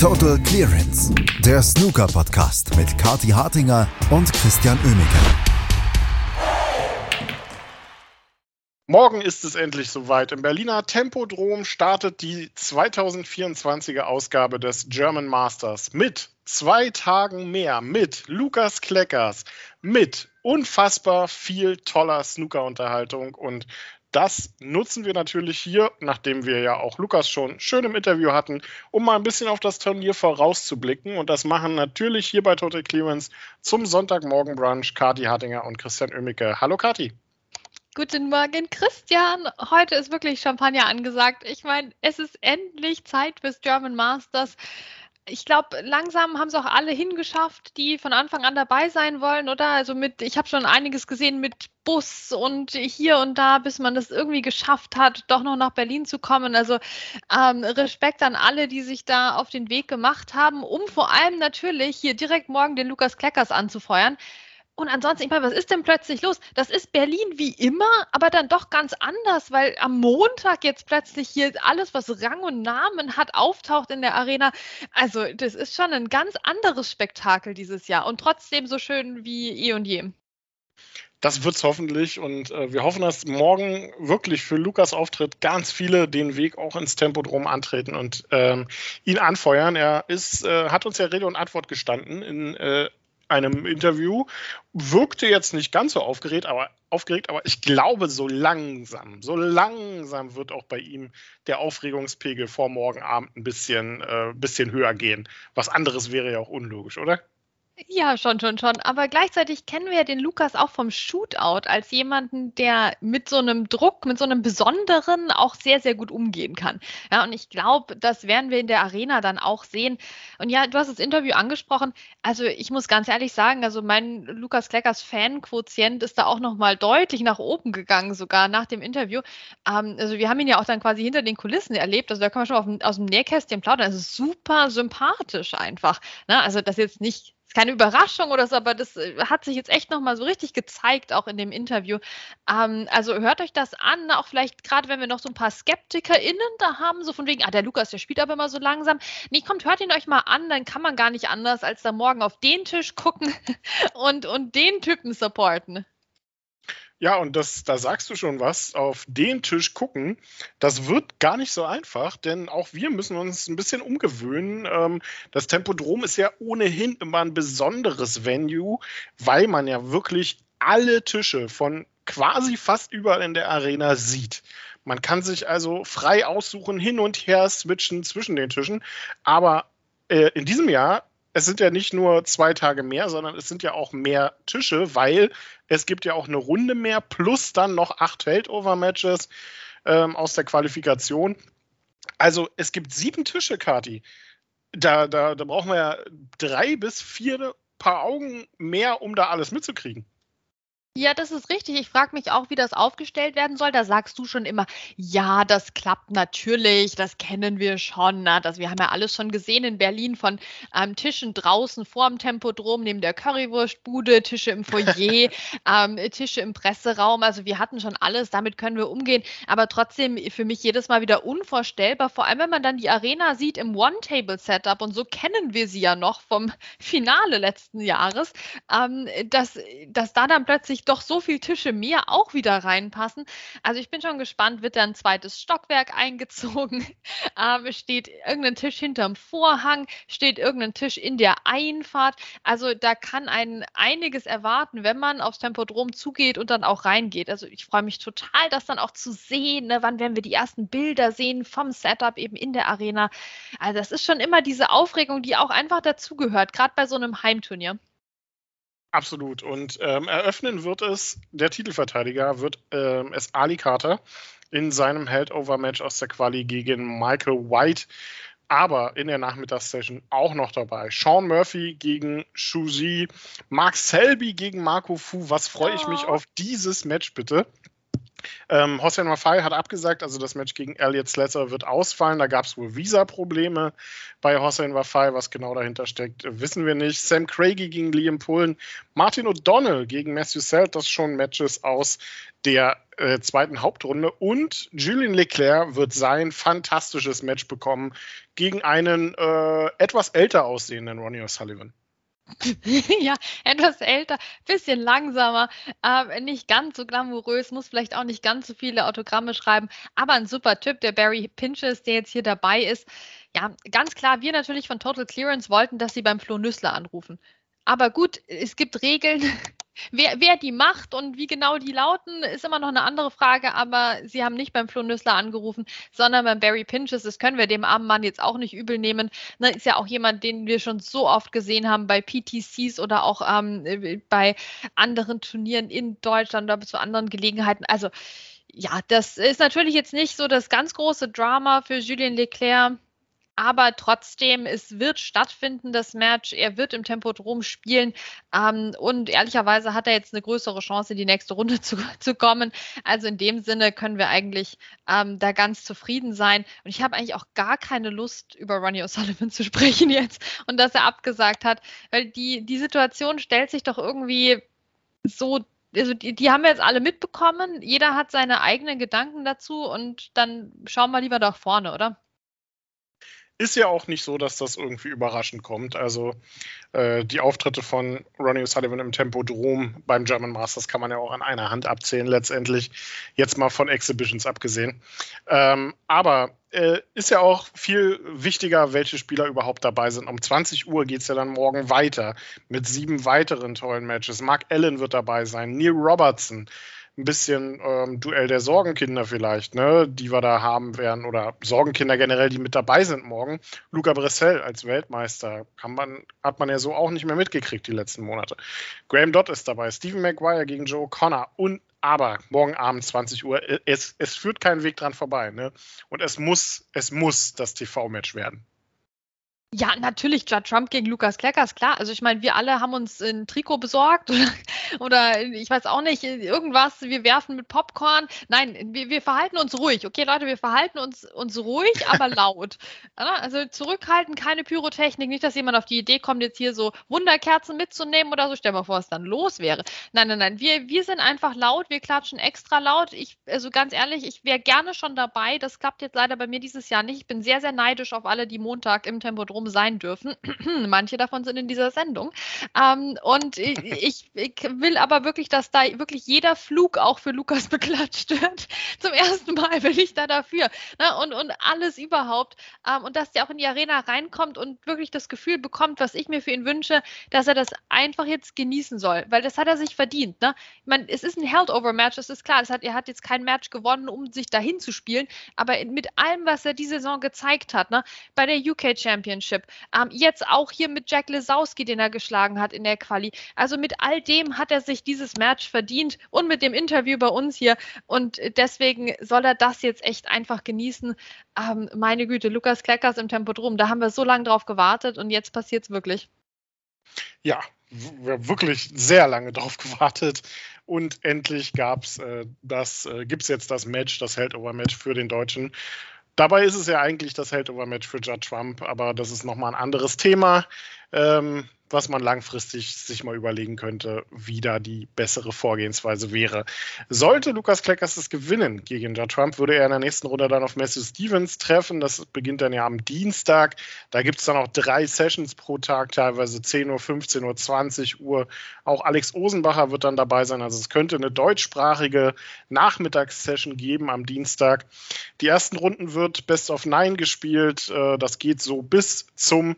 Total Clearance, der Snooker-Podcast mit Kati Hartinger und Christian Oemeke. Morgen ist es endlich soweit. Im Berliner Tempodrom startet die 2024er Ausgabe des German Masters mit zwei Tagen mehr, mit Lukas Kleckers, mit unfassbar viel toller Snooker-Unterhaltung und das nutzen wir natürlich hier, nachdem wir ja auch Lukas schon schön im Interview hatten, um mal ein bisschen auf das Turnier vorauszublicken. Und das machen natürlich hier bei Total Clearance zum Sonntagmorgen Brunch Kati Hartinger und Christian Oemicke. Hallo Kati. Guten Morgen, Christian. Heute ist wirklich Champagner angesagt. Ich meine, es ist endlich Zeit fürs German Masters ich glaube, langsam haben es auch alle hingeschafft, die von Anfang an dabei sein wollen, oder? Also mit, ich habe schon einiges gesehen mit Bus und hier und da, bis man das irgendwie geschafft hat, doch noch nach Berlin zu kommen. Also ähm, Respekt an alle, die sich da auf den Weg gemacht haben, um vor allem natürlich hier direkt morgen den Lukas Kleckers anzufeuern. Und ansonsten, ich meine, was ist denn plötzlich los? Das ist Berlin wie immer, aber dann doch ganz anders, weil am Montag jetzt plötzlich hier alles, was Rang und Namen hat, auftaucht in der Arena. Also, das ist schon ein ganz anderes Spektakel dieses Jahr und trotzdem so schön wie eh und je. Das wird es hoffentlich und äh, wir hoffen, dass morgen wirklich für Lukas Auftritt ganz viele den Weg auch ins Tempodrom antreten und ähm, ihn anfeuern. Er ist, äh, hat uns ja Rede und Antwort gestanden in äh, einem Interview, wirkte jetzt nicht ganz so aufgeregt, aber aufgeregt, aber ich glaube, so langsam, so langsam wird auch bei ihm der Aufregungspegel vor morgen Abend ein bisschen, äh, bisschen höher gehen. Was anderes wäre ja auch unlogisch, oder? Ja, schon, schon, schon. Aber gleichzeitig kennen wir ja den Lukas auch vom Shootout als jemanden, der mit so einem Druck, mit so einem besonderen auch sehr, sehr gut umgehen kann. Ja, und ich glaube, das werden wir in der Arena dann auch sehen. Und ja, du hast das Interview angesprochen. Also ich muss ganz ehrlich sagen, also mein Lukas Kleckers Fan-Quotient ist da auch nochmal deutlich nach oben gegangen, sogar nach dem Interview. Ähm, also wir haben ihn ja auch dann quasi hinter den Kulissen erlebt. Also da kann man schon auf, aus dem Nähkästchen plaudern. Also super sympathisch einfach. Ne? Also das jetzt nicht ist keine Überraschung oder so, aber das äh, hat sich jetzt echt nochmal so richtig gezeigt, auch in dem Interview. Ähm, also hört euch das an, auch vielleicht gerade, wenn wir noch so ein paar SkeptikerInnen da haben, so von wegen, ah, der Lukas, der spielt aber immer so langsam. Nee, kommt, hört ihn euch mal an, dann kann man gar nicht anders, als da morgen auf den Tisch gucken und, und den Typen supporten. Ja, und das, da sagst du schon was, auf den Tisch gucken, das wird gar nicht so einfach, denn auch wir müssen uns ein bisschen umgewöhnen. Ähm, das Tempodrom ist ja ohnehin immer ein besonderes Venue, weil man ja wirklich alle Tische von quasi fast überall in der Arena sieht. Man kann sich also frei aussuchen, hin und her switchen zwischen den Tischen. Aber äh, in diesem Jahr es sind ja nicht nur zwei Tage mehr, sondern es sind ja auch mehr Tische, weil es gibt ja auch eine Runde mehr plus dann noch acht Feldover-Matches ähm, aus der Qualifikation. Also es gibt sieben Tische, Kati. Da, da, da brauchen wir ja drei bis vier Paar Augen mehr, um da alles mitzukriegen. Ja, das ist richtig. Ich frage mich auch, wie das aufgestellt werden soll. Da sagst du schon immer, ja, das klappt natürlich, das kennen wir schon. Na, das, wir haben ja alles schon gesehen in Berlin von ähm, Tischen draußen vor dem Tempodrom, neben der Currywurstbude, Tische im Foyer, ähm, Tische im Presseraum. Also wir hatten schon alles, damit können wir umgehen. Aber trotzdem für mich jedes Mal wieder unvorstellbar, vor allem wenn man dann die Arena sieht im One-Table-Setup und so kennen wir sie ja noch vom Finale letzten Jahres, ähm, dass, dass da dann plötzlich doch so viele Tische mehr auch wieder reinpassen. Also ich bin schon gespannt, wird da ein zweites Stockwerk eingezogen? Ähm, steht irgendein Tisch hinterm Vorhang? Steht irgendein Tisch in der Einfahrt? Also da kann ein einiges erwarten, wenn man aufs Tempodrom zugeht und dann auch reingeht. Also ich freue mich total, das dann auch zu sehen. Ne? Wann werden wir die ersten Bilder sehen vom Setup eben in der Arena? Also das ist schon immer diese Aufregung, die auch einfach dazugehört, gerade bei so einem Heimturnier. Absolut. Und ähm, eröffnen wird es, der Titelverteidiger wird ähm, es Ali Carter in seinem Heldover-Match aus der Quali gegen Michael White. Aber in der Nachmittagssession auch noch dabei. Sean Murphy gegen Shuji, Mark Selby gegen Marco Fu. Was freue ich mich oh. auf dieses Match bitte? Ähm, Hossein Mafai hat abgesagt, also das Match gegen Elliot Slesser wird ausfallen. Da gab es wohl Visa-Probleme bei Hossein Mafai. Was genau dahinter steckt, wissen wir nicht. Sam Craigie gegen Liam Pullen, Martin O'Donnell gegen Matthew Selt, das schon Matches aus der äh, zweiten Hauptrunde. Und Julien Leclerc wird sein fantastisches Match bekommen gegen einen äh, etwas älter aussehenden Ronnie O'Sullivan. ja, etwas älter, bisschen langsamer, äh, nicht ganz so glamourös, muss vielleicht auch nicht ganz so viele Autogramme schreiben, aber ein super Typ, der Barry Pinches, der jetzt hier dabei ist. Ja, ganz klar, wir natürlich von Total Clearance wollten, dass sie beim Flo Nüssler anrufen. Aber gut, es gibt Regeln. Wer, wer, die macht und wie genau die lauten, ist immer noch eine andere Frage, aber sie haben nicht beim Flo Nüssler angerufen, sondern beim Barry Pinches. Das können wir dem armen Mann jetzt auch nicht übel nehmen. Ne, ist ja auch jemand, den wir schon so oft gesehen haben bei PTCs oder auch ähm, bei anderen Turnieren in Deutschland oder zu anderen Gelegenheiten. Also ja, das ist natürlich jetzt nicht so das ganz große Drama für Julien Leclerc aber trotzdem, es wird stattfinden, das Match. Er wird im Tempodrom spielen ähm, und ehrlicherweise hat er jetzt eine größere Chance, in die nächste Runde zu, zu kommen. Also in dem Sinne können wir eigentlich ähm, da ganz zufrieden sein. Und ich habe eigentlich auch gar keine Lust, über Ronnie O'Sullivan zu sprechen jetzt und dass er abgesagt hat, weil die, die Situation stellt sich doch irgendwie so also die, die, haben wir jetzt alle mitbekommen. Jeder hat seine eigenen Gedanken dazu und dann schauen wir lieber nach vorne, oder? Ist ja auch nicht so, dass das irgendwie überraschend kommt. Also äh, die Auftritte von Ronnie O'Sullivan im Tempodrom beim German Masters kann man ja auch an einer Hand abzählen letztendlich. Jetzt mal von Exhibitions abgesehen. Ähm, aber äh, ist ja auch viel wichtiger, welche Spieler überhaupt dabei sind. Um 20 Uhr geht es ja dann morgen weiter mit sieben weiteren tollen Matches. Mark Allen wird dabei sein, Neil Robertson, ein bisschen ähm, Duell der Sorgenkinder vielleicht, ne, die wir da haben werden oder Sorgenkinder generell, die mit dabei sind morgen. Luca Bressel als Weltmeister kann man, hat man ja so auch nicht mehr mitgekriegt die letzten Monate. Graham Dodd ist dabei, Stephen Maguire gegen Joe Connor und aber morgen Abend 20 Uhr, es, es führt keinen Weg dran vorbei, ne? Und es muss, es muss das TV-Match werden. Ja, natürlich, Judd Trump gegen Lukas Kleckers, klar. Also ich meine, wir alle haben uns ein Trikot besorgt oder, oder, ich weiß auch nicht, irgendwas, wir werfen mit Popcorn. Nein, wir, wir verhalten uns ruhig. Okay, Leute, wir verhalten uns, uns ruhig, aber laut. also zurückhalten, keine Pyrotechnik, nicht, dass jemand auf die Idee kommt, jetzt hier so Wunderkerzen mitzunehmen oder so. Stell mal vor, was dann los wäre. Nein, nein, nein, wir, wir sind einfach laut, wir klatschen extra laut. Ich, also ganz ehrlich, ich wäre gerne schon dabei. Das klappt jetzt leider bei mir dieses Jahr nicht. Ich bin sehr, sehr neidisch auf alle, die Montag im Tempodrom rum sein dürfen. Manche davon sind in dieser Sendung. Ähm, und ich, ich, will aber wirklich, dass da wirklich jeder Flug auch für Lukas beklatscht wird. Zum ersten Mal bin ich da dafür. Ne? Und, und alles überhaupt. Ähm, und dass der auch in die Arena reinkommt und wirklich das Gefühl bekommt, was ich mir für ihn wünsche, dass er das einfach jetzt genießen soll. Weil das hat er sich verdient. Ne? Ich meine, es ist ein Held-Over-Match, das ist klar. Das hat, er hat jetzt kein Match gewonnen, um sich dahin zu spielen. Aber mit allem, was er diese Saison gezeigt hat, ne? bei der UK Championship, Championship. Ähm, jetzt auch hier mit Jack Lesowski, den er geschlagen hat in der Quali. Also mit all dem hat er sich dieses Match verdient und mit dem Interview bei uns hier. Und deswegen soll er das jetzt echt einfach genießen. Ähm, meine Güte, Lukas Kleckers im Tempodrom, da haben wir so lange drauf gewartet und jetzt passiert es wirklich. Ja, wirklich sehr lange drauf gewartet und endlich äh, äh, gibt es jetzt das Match, das Held-Over-Match für den Deutschen. Dabei ist es ja eigentlich das Held-Over-Match für Judge Trump, aber das ist nochmal ein anderes Thema. Ähm, was man langfristig sich mal überlegen könnte, wie da die bessere Vorgehensweise wäre. Sollte Lukas Kleckers es gewinnen gegen Judd Trump, würde er in der nächsten Runde dann auf Matthew Stevens treffen. Das beginnt dann ja am Dienstag. Da gibt es dann auch drei Sessions pro Tag, teilweise 10 Uhr, 15 Uhr, 20 Uhr. Auch Alex Osenbacher wird dann dabei sein. Also es könnte eine deutschsprachige Nachmittagssession geben am Dienstag. Die ersten Runden wird Best of Nine gespielt. Äh, das geht so bis zum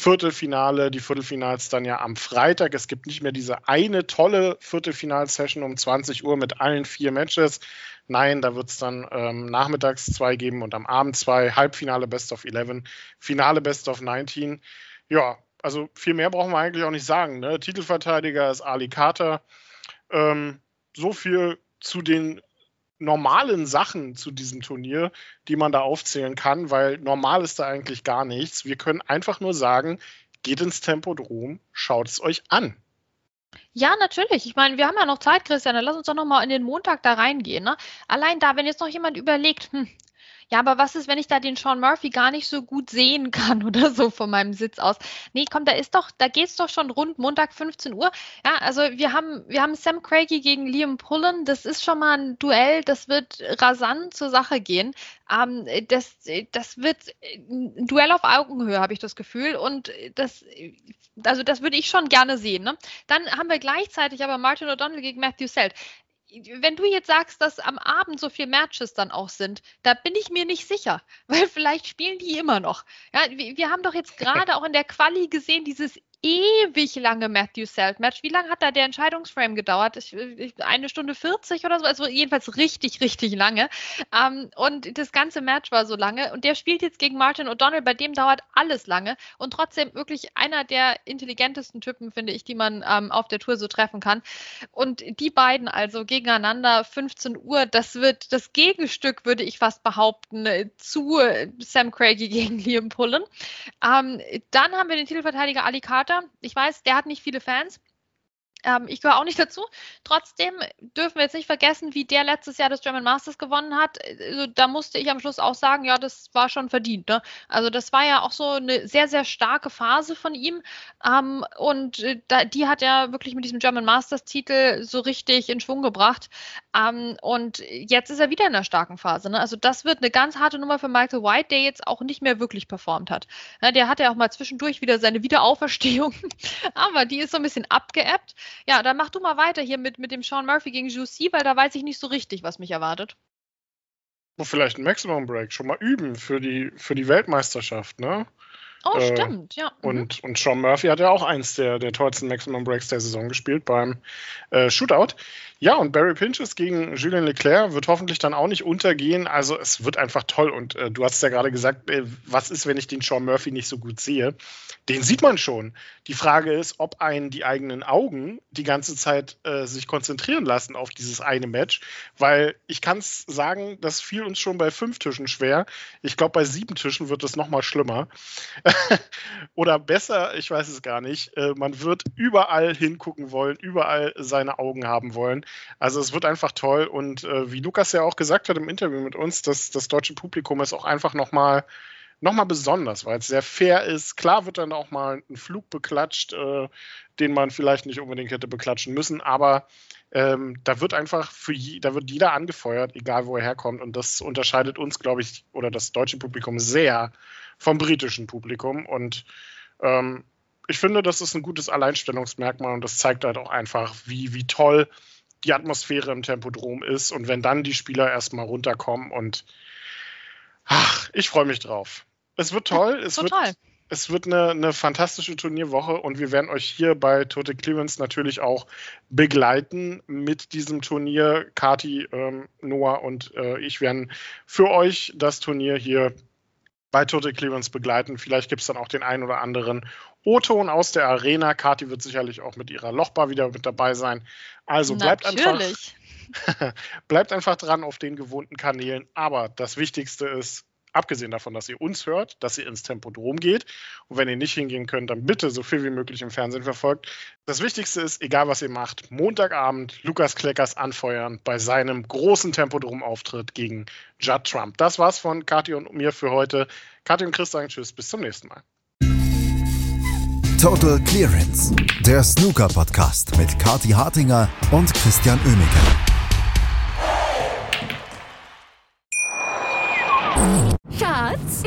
Viertelfinale, die Viertelfinals dann ja am Freitag. Es gibt nicht mehr diese eine tolle Viertelfinalsession um 20 Uhr mit allen vier Matches. Nein, da wird es dann ähm, nachmittags zwei geben und am Abend zwei. Halbfinale Best of 11, Finale Best of 19. Ja, also viel mehr brauchen wir eigentlich auch nicht sagen. Ne? Titelverteidiger ist Ali Carter. Ähm, so viel zu den normalen Sachen zu diesem Turnier, die man da aufzählen kann, weil normal ist da eigentlich gar nichts. Wir können einfach nur sagen, geht ins Tempodrom, schaut es euch an. Ja, natürlich. Ich meine, wir haben ja noch Zeit, Christian. Dann lass uns doch noch mal in den Montag da reingehen. Ne? Allein da, wenn jetzt noch jemand überlegt, hm, ja, aber was ist, wenn ich da den Sean Murphy gar nicht so gut sehen kann oder so von meinem Sitz aus? Nee, komm, da ist doch, da geht's doch schon rund Montag 15 Uhr. Ja, also wir haben, wir haben Sam Craigie gegen Liam Pullen. Das ist schon mal ein Duell, das wird rasant zur Sache gehen. Ähm, das, das wird ein Duell auf Augenhöhe, habe ich das Gefühl. Und das, also das würde ich schon gerne sehen. Ne? Dann haben wir gleichzeitig aber Martin O'Donnell gegen Matthew Selt wenn du jetzt sagst, dass am Abend so viele Matches dann auch sind, da bin ich mir nicht sicher, weil vielleicht spielen die immer noch. Ja, wir, wir haben doch jetzt gerade auch in der Quali gesehen, dieses ewig lange Matthew Selt Match. Wie lange hat da der Entscheidungsframe gedauert? Ich, ich, eine Stunde 40 oder so, also jedenfalls richtig, richtig lange. Ähm, und das ganze Match war so lange. Und der spielt jetzt gegen Martin O'Donnell, bei dem dauert alles lange. Und trotzdem wirklich einer der intelligentesten Typen, finde ich, die man ähm, auf der Tour so treffen kann. Und die beiden also gegeneinander, 15 Uhr, das wird das Gegenstück, würde ich fast behaupten, zu Sam Craigie gegen Liam Pullen. Ähm, dann haben wir den Titelverteidiger Ali Carter Carter. Ich weiß, der hat nicht viele Fans. Ähm, ich gehöre auch nicht dazu. Trotzdem dürfen wir jetzt nicht vergessen, wie der letztes Jahr das German Masters gewonnen hat. Also, da musste ich am Schluss auch sagen, ja, das war schon verdient. Ne? Also das war ja auch so eine sehr, sehr starke Phase von ihm. Ähm, und äh, da, die hat er wirklich mit diesem German Masters Titel so richtig in Schwung gebracht. Ähm, und jetzt ist er wieder in einer starken Phase. Ne? Also das wird eine ganz harte Nummer für Michael White, der jetzt auch nicht mehr wirklich performt hat. Ja, der hatte ja auch mal zwischendurch wieder seine Wiederauferstehung, aber die ist so ein bisschen abgeebbt. Ja, dann mach du mal weiter hier mit, mit dem Sean Murphy gegen Juicy, weil da weiß ich nicht so richtig, was mich erwartet. Vielleicht ein Maximum Break schon mal üben für die, für die Weltmeisterschaft, ne? Oh, äh, stimmt, ja. Mhm. Und, und Sean Murphy hat ja auch eins der, der tollsten Maximum Breaks der Saison gespielt beim äh, Shootout. Ja, und Barry Pinches gegen Julien Leclerc wird hoffentlich dann auch nicht untergehen. Also es wird einfach toll. Und äh, du hast ja gerade gesagt, äh, was ist, wenn ich den Sean Murphy nicht so gut sehe? Den sieht man schon. Die Frage ist, ob einen die eigenen Augen die ganze Zeit äh, sich konzentrieren lassen auf dieses eine Match. Weil ich kann es sagen, das fiel uns schon bei fünf Tischen schwer. Ich glaube, bei sieben Tischen wird es noch mal schlimmer. Oder besser, ich weiß es gar nicht. Äh, man wird überall hingucken wollen, überall seine Augen haben wollen. Also es wird einfach toll und äh, wie Lukas ja auch gesagt hat im Interview mit uns, dass das deutsche Publikum ist auch einfach nochmal noch mal besonders, weil es sehr fair ist. Klar wird dann auch mal ein Flug beklatscht, äh, den man vielleicht nicht unbedingt hätte beklatschen müssen, aber ähm, da wird einfach für je, da wird jeder angefeuert, egal wo er herkommt. Und das unterscheidet uns, glaube ich, oder das deutsche Publikum sehr vom britischen Publikum. Und ähm, ich finde, das ist ein gutes Alleinstellungsmerkmal und das zeigt halt auch einfach, wie, wie toll die Atmosphäre im Tempodrom ist und wenn dann die Spieler erstmal runterkommen und ach, ich freue mich drauf. Es wird toll. Es Total. wird, es wird eine, eine, fantastische Turnierwoche und wir werden euch hier bei Tote Clearance natürlich auch begleiten mit diesem Turnier. Kati, ähm, Noah und äh, ich werden für euch das Turnier hier bei Tote Clearance begleiten. Vielleicht gibt es dann auch den einen oder anderen O-Ton aus der Arena. Kati wird sicherlich auch mit ihrer Lochbar wieder mit dabei sein. Also bleibt Natürlich. einfach, bleibt einfach dran auf den gewohnten Kanälen. Aber das Wichtigste ist, abgesehen davon, dass ihr uns hört, dass ihr ins Tempodrom geht. Und wenn ihr nicht hingehen könnt, dann bitte so viel wie möglich im Fernsehen verfolgt. Das Wichtigste ist, egal was ihr macht, Montagabend Lukas Kleckers anfeuern bei seinem großen Tempodrom-Auftritt gegen Judd Trump. Das war's von Kathi und mir für heute. Kathi und Chris sagen Tschüss, bis zum nächsten Mal. Total Clearance, der Snooker-Podcast mit Kathi Hartinger und Christian Oemeke.